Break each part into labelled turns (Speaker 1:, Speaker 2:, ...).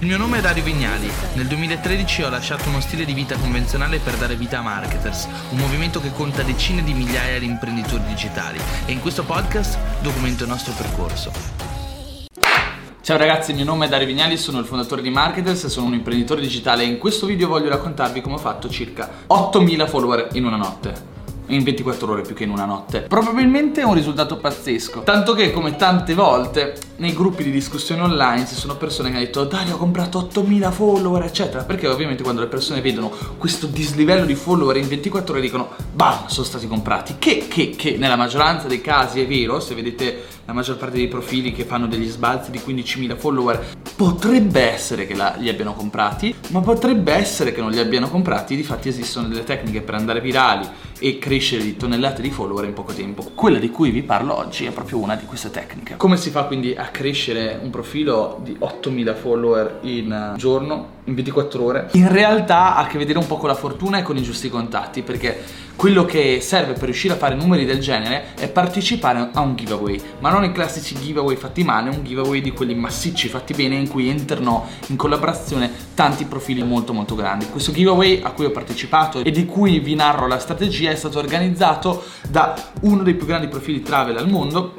Speaker 1: Il mio nome è Dario Vignali. Nel 2013 ho lasciato uno stile di vita convenzionale per dare vita a Marketers, un movimento che conta decine di migliaia di imprenditori digitali e in questo podcast documento il nostro percorso. Ciao ragazzi, il mio nome è Dario Vignali, sono il fondatore di Marketers e sono un imprenditore digitale e in questo video voglio raccontarvi come ho fatto circa 8000 follower in una notte in 24 ore più che in una notte. Probabilmente è un risultato pazzesco. Tanto che, come tante volte, nei gruppi di discussione online ci sono persone che hanno detto Dario ho comprato 8000 follower, eccetera. Perché ovviamente quando le persone vedono questo dislivello di follower in 24 ore dicono bam, sono stati comprati. Che, che, che nella maggioranza dei casi è vero, se vedete la maggior parte dei profili che fanno degli sbalzi di 15.000 follower, potrebbe essere che la, li abbiano comprati, ma potrebbe essere che non li abbiano comprati. Difatti esistono delle tecniche per andare virali e crescere di tonnellate di follower in poco tempo. Quella di cui vi parlo oggi è proprio una di queste tecniche. Come si fa quindi a crescere un profilo di 8000 follower in giorno, in 24 ore? In realtà ha a che vedere un po' con la fortuna e con i giusti contatti, perché quello che serve per riuscire a fare numeri del genere è partecipare a un giveaway, ma non i classici giveaway fatti male, un giveaway di quelli massicci fatti bene in cui entrano in collaborazione tanti profili molto molto grandi. Questo giveaway a cui ho partecipato e di cui vi narro la strategia è stato organizzato da uno dei più grandi profili travel al mondo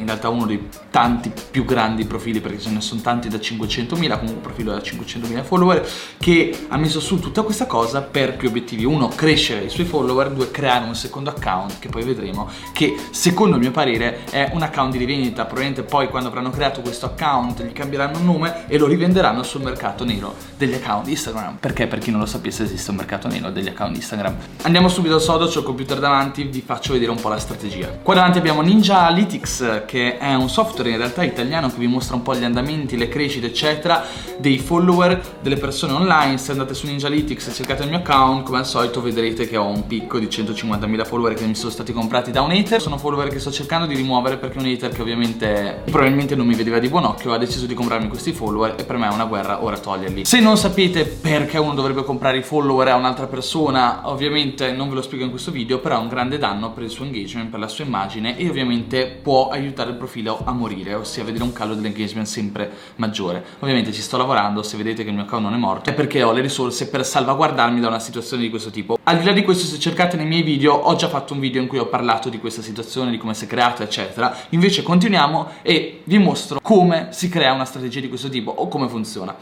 Speaker 1: in realtà uno dei tanti più grandi profili perché ce ne sono tanti da 500.000 comunque un profilo da 500.000 follower che ha messo su tutta questa cosa per più obiettivi. Uno crescere i suoi follower due creare un secondo account che poi vedremo che secondo il mio parere è un account di rivendita probabilmente poi quando avranno creato questo account gli cambieranno nome e lo rivenderanno sul mercato nero degli account Instagram. Perché? Per chi non lo sapesse esiste un mercato nero degli account Instagram. Andiamo subito al sodo c'ho il computer davanti vi faccio vedere un po' la strategia. Qua davanti abbiamo Ninja Analytics che è un software in realtà italiano che vi mostra un po' gli andamenti, le crescite eccetera dei follower delle persone online. Se andate su Ninjalytics e cercate il mio account come al solito vedrete che ho un picco di 150.000 follower che mi sono stati comprati da un hater. Sono follower che sto cercando di rimuovere perché un hater che ovviamente probabilmente non mi vedeva di buon occhio ha deciso di comprarmi questi follower e per me è una guerra ora toglierli. Se non sapete perché uno dovrebbe comprare i follower a un'altra persona ovviamente non ve lo spiego in questo video però è un grande danno per il suo engagement per la sua immagine e ovviamente può aiutare il profilo a morire, ossia a vedere un calo dell'engagement sempre maggiore. Ovviamente ci sto lavorando, se vedete che il mio account non è morto, è perché ho le risorse per salvaguardarmi da una situazione di questo tipo. Al di là di questo, se cercate nei miei video, ho già fatto un video in cui ho parlato di questa situazione, di come si è creata, eccetera. Invece continuiamo e vi mostro come si crea una strategia di questo tipo o come funziona.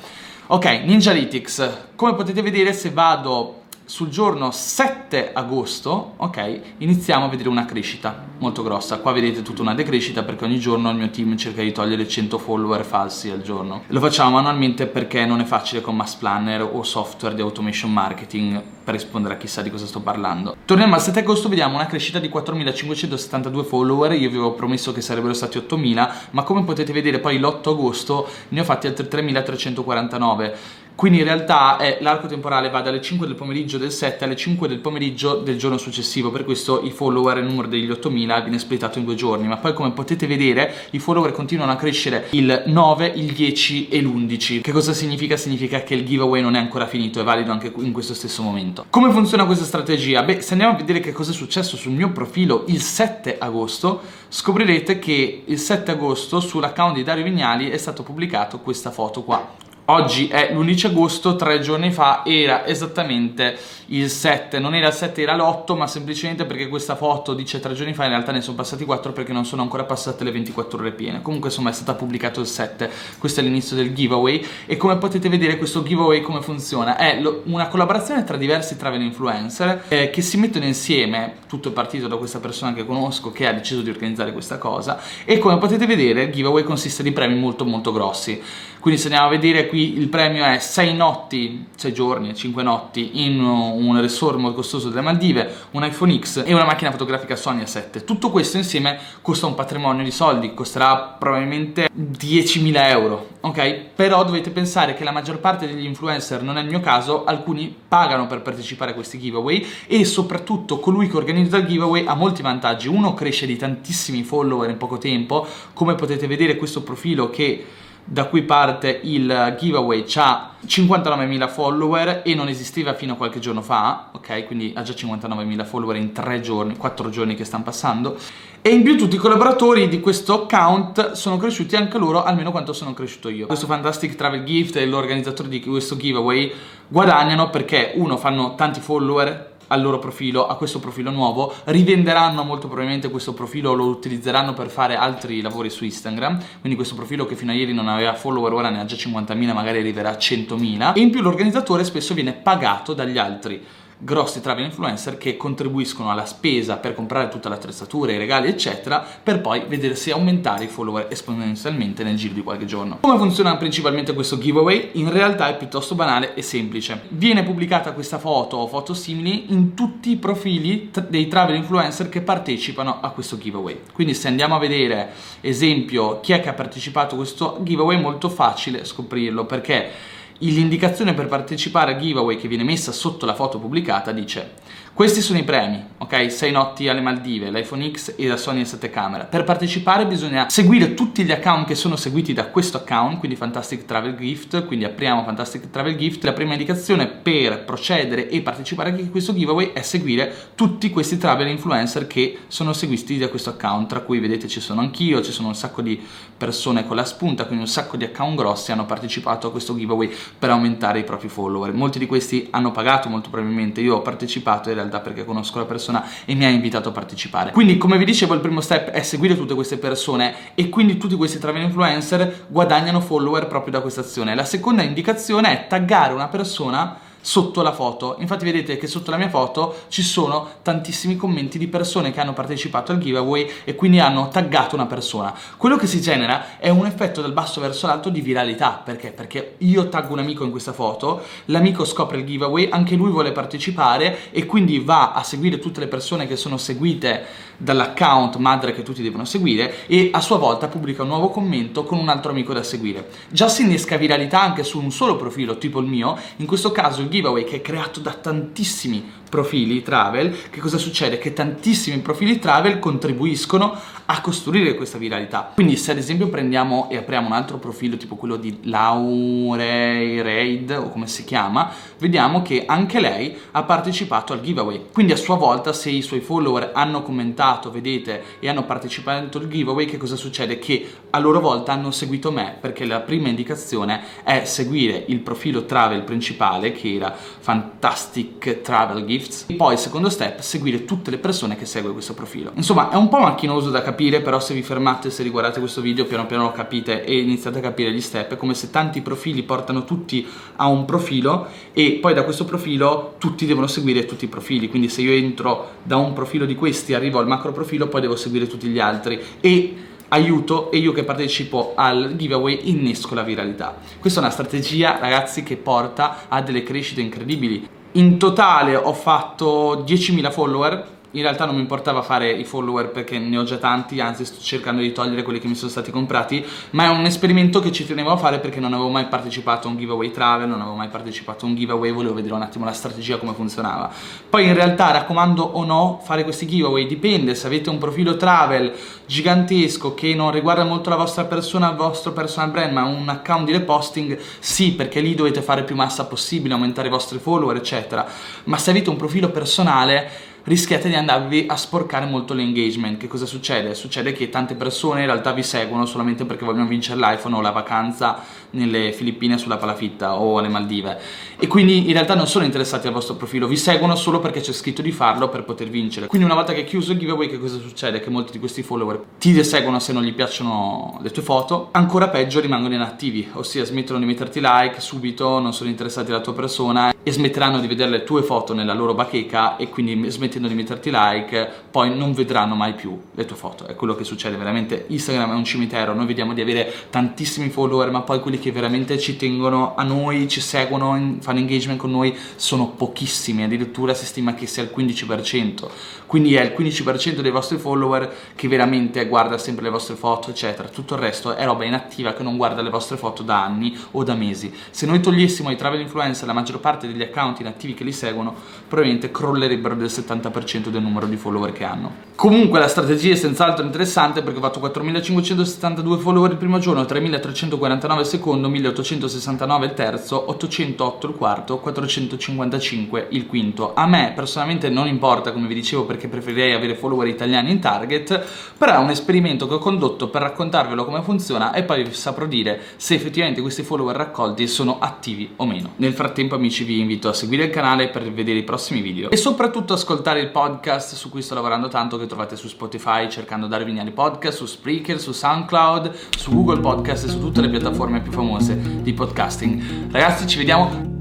Speaker 1: Ok, Ninjalytics, come potete vedere se vado sul giorno 7 agosto, ok, iniziamo a vedere una crescita molto grossa. Qua vedete tutta una decrescita perché ogni giorno il mio team cerca di togliere 100 follower falsi al giorno. Lo facciamo manualmente perché non è facile con Mass Planner o software di automation marketing per rispondere a chissà di cosa sto parlando. Torniamo al 7 agosto, vediamo una crescita di 4572 follower. Io vi avevo promesso che sarebbero stati 8000, ma come potete vedere poi l'8 agosto ne ho fatti altri 3349 quindi in realtà eh, l'arco temporale va dalle 5 del pomeriggio del 7 alle 5 del pomeriggio del giorno successivo, per questo i follower, il numero degli 8000 viene splittato in due giorni, ma poi come potete vedere i follower continuano a crescere il 9, il 10 e l'11. Che cosa significa? Significa che il giveaway non è ancora finito, è valido anche in questo stesso momento. Come funziona questa strategia? Beh, se andiamo a vedere che cosa è successo sul mio profilo il 7 agosto, scoprirete che il 7 agosto sull'account di Dario Vignali è stato pubblicato questa foto qua Oggi è l'11 agosto, tre giorni fa era esattamente il 7, non era il 7 era l'8 ma semplicemente perché questa foto dice tre giorni fa in realtà ne sono passati 4 perché non sono ancora passate le 24 ore piene. Comunque insomma è stato pubblicato il 7 questo è l'inizio del giveaway. E come potete vedere questo giveaway come funziona? È lo, una collaborazione tra diversi travel influencer eh, che si mettono insieme tutto è partito da questa persona che conosco che ha deciso di organizzare questa cosa. E come potete vedere il giveaway consiste di premi molto molto grossi quindi se andiamo a vedere qui il premio è 6 notti 6 giorni 5 notti in un resort molto costoso delle Maldive, un iPhone X e una macchina fotografica Sony A7. Tutto questo insieme costa un patrimonio di soldi, costerà probabilmente 10.000 euro, ok? Però dovete pensare che la maggior parte degli influencer, non è il mio caso, alcuni pagano per partecipare a questi giveaway e soprattutto colui che organizza il giveaway ha molti vantaggi. Uno cresce di tantissimi follower in poco tempo, come potete vedere questo profilo che da cui parte il giveaway ha 59.000 follower e non esisteva fino a qualche giorno fa, ok? Quindi ha già 59.000 follower in 3 giorni, 4 giorni che stanno passando. E in più tutti i collaboratori di questo account sono cresciuti anche loro almeno quanto sono cresciuto io. Questo Fantastic Travel Gift e l'organizzatore di questo giveaway guadagnano perché uno fanno tanti follower, al loro profilo, a questo profilo nuovo, rivenderanno molto probabilmente questo profilo, lo utilizzeranno per fare altri lavori su Instagram, quindi questo profilo che fino a ieri non aveva follower ora ne ha già 50.000, magari arriverà a 100.000 e in più l'organizzatore spesso viene pagato dagli altri grossi travel influencer che contribuiscono alla spesa per comprare tutta l'attrezzatura, i regali, eccetera, per poi vedersi aumentare i follower esponenzialmente nel giro di qualche giorno. Come funziona principalmente questo giveaway? In realtà è piuttosto banale e semplice. Viene pubblicata questa foto o foto simili in tutti i profili dei travel influencer che partecipano a questo giveaway. Quindi se andiamo a vedere, esempio, chi è che ha partecipato a questo giveaway, è molto facile scoprirlo perché l'indicazione per partecipare al giveaway che viene messa sotto la foto pubblicata dice questi sono i premi, ok? 6 notti alle Maldive, l'iPhone X e la Sony 7 camera. Per partecipare bisogna seguire tutti gli account che sono seguiti da questo account, quindi Fantastic Travel Gift, quindi apriamo Fantastic Travel Gift. La prima indicazione per procedere e partecipare a questo giveaway è seguire tutti questi travel influencer che sono seguiti da questo account, tra cui vedete ci sono anch'io, ci sono un sacco di persone con la spunta, quindi un sacco di account grossi hanno partecipato a questo giveaway per aumentare i propri follower. Molti di questi hanno pagato molto probabilmente, io ho partecipato in realtà realtà perché conosco la persona e mi ha invitato a partecipare. Quindi come vi dicevo il primo step è seguire tutte queste persone e quindi tutti questi travel influencer guadagnano follower proprio da questa azione. La seconda indicazione è taggare una persona sotto la foto. Infatti vedete che sotto la mia foto ci sono tantissimi commenti di persone che hanno partecipato al giveaway e quindi hanno taggato una persona. Quello che si genera è un effetto dal basso verso l'alto di viralità. Perché? Perché io taggo un amico in questa foto, l'amico scopre il giveaway, anche lui vuole partecipare e quindi va a seguire tutte le persone che sono seguite dall'account madre che tutti devono seguire e a sua volta pubblica un nuovo commento con un altro amico da seguire. Già si innesca viralità anche su un solo profilo, tipo il mio, in questo caso il giveaway che è creato da tantissimi profili travel, che cosa succede? Che tantissimi profili travel contribuiscono a costruire questa viralità. Quindi se ad esempio prendiamo e apriamo un altro profilo tipo quello di Laurey Raid o come si chiama, vediamo che anche lei ha partecipato al giveaway. Quindi a sua volta se i suoi follower hanno commentato, vedete, e hanno partecipato al giveaway, che cosa succede? Che a loro volta hanno seguito me perché la prima indicazione è seguire il profilo travel principale che era Fantastic Travel Gifts e poi secondo step seguire tutte le persone che segue questo profilo. Insomma è un po' macchinoso da capire però se vi fermate, se riguardate questo video piano piano lo capite e iniziate a capire gli step è come se tanti profili portano tutti a un profilo e poi da questo profilo tutti devono seguire tutti i profili quindi se io entro da un profilo di questi arrivo al macro profilo poi devo seguire tutti gli altri e aiuto e io che partecipo al giveaway innesco la viralità. Questa è una strategia, ragazzi, che porta a delle crescite incredibili. In totale ho fatto 10.000 follower in realtà non mi importava fare i follower perché ne ho già tanti, anzi sto cercando di togliere quelli che mi sono stati comprati, ma è un esperimento che ci tenevo a fare perché non avevo mai partecipato a un giveaway travel, non avevo mai partecipato a un giveaway, volevo vedere un attimo la strategia come funzionava. Poi in realtà raccomando o no fare questi giveaway, dipende se avete un profilo travel gigantesco che non riguarda molto la vostra persona, il vostro personal brand, ma un account di reposting, sì, perché lì dovete fare più massa possibile, aumentare i vostri follower, eccetera. Ma se avete un profilo personale rischiate di andarvi a sporcare molto l'engagement. Che cosa succede? Succede che tante persone in realtà vi seguono solamente perché vogliono vincere l'iPhone o la vacanza nelle Filippine sulla palafitta o alle Maldive e quindi in realtà non sono interessati al vostro profilo, vi seguono solo perché c'è scritto di farlo per poter vincere. Quindi una volta che è chiuso il giveaway che cosa succede? Che molti di questi follower ti deseguono se non gli piacciono le tue foto, ancora peggio rimangono inattivi, ossia smettono di metterti like subito, non sono interessati alla tua persona e smetteranno di vedere le tue foto nella loro bacheca e quindi smettendo di metterti like poi non vedranno mai più le tue foto. È quello che succede veramente. Instagram è un cimitero, noi vediamo di avere tantissimi follower ma poi quelli quelli che veramente ci tengono a noi, ci seguono, fanno engagement con noi, sono pochissimi, addirittura si stima che sia il 15%. Quindi è il 15% dei vostri follower che veramente guarda sempre le vostre foto, eccetera. Tutto il resto è roba inattiva che non guarda le vostre foto da anni o da mesi. Se noi togliessimo i travel influencer la maggior parte degli account inattivi che li seguono, probabilmente crollerebbero del 70% del numero di follower che hanno. Comunque la strategia è senz'altro interessante perché ho fatto 4572 follower il primo giorno, 3349 il secondo, 1869 il terzo, 808 il quarto, 455 il quinto. A me personalmente non importa, come vi dicevo, perché preferirei avere follower italiani in target, però è un esperimento che ho condotto per raccontarvelo come funziona e poi vi saprò dire se effettivamente questi follower raccolti sono attivi o meno. Nel frattempo amici vi invito a seguire il canale per vedere i prossimi video e soprattutto ascoltare il podcast su cui sto lavorando tanto che trovate su Spotify cercando Darwiniani Podcast, su Spreaker, su SoundCloud, su Google Podcast e su tutte le piattaforme più famose di podcasting. Ragazzi ci vediamo